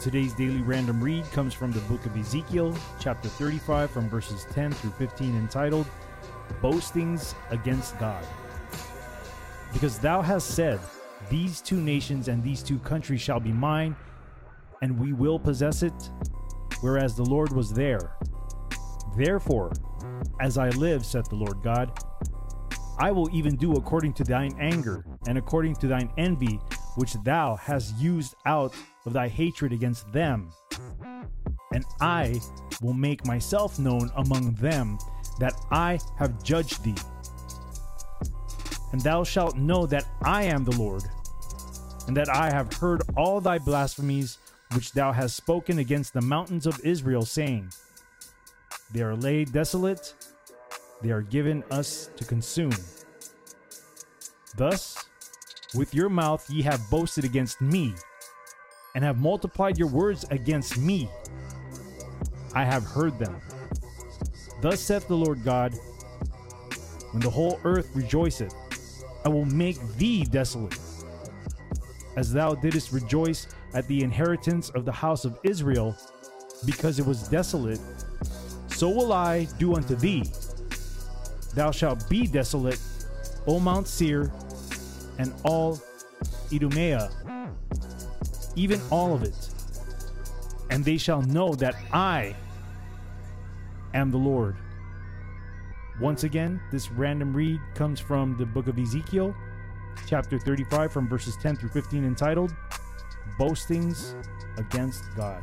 Today's daily random read comes from the book of Ezekiel, chapter 35, from verses 10 through 15, entitled Boastings Against God. Because thou hast said, These two nations and these two countries shall be mine, and we will possess it, whereas the Lord was there. Therefore, as I live, saith the Lord God, I will even do according to thine anger and according to thine envy, which thou hast used out of thy hatred against them. And I will make myself known among them that I have judged thee. And thou shalt know that I am the Lord, and that I have heard all thy blasphemies which thou hast spoken against the mountains of Israel, saying, They are laid desolate, they are given us to consume. Thus, with your mouth ye have boasted against me, and have multiplied your words against me. I have heard them. Thus saith the Lord God When the whole earth rejoiceth, I will make thee desolate. As thou didst rejoice at the inheritance of the house of Israel, because it was desolate, so will I do unto thee. Thou shalt be desolate, O Mount Seir, and all Idumea, even all of it. And they shall know that I am the Lord. Once again, this random read comes from the book of Ezekiel, chapter 35, from verses 10 through 15, entitled Boastings Against God.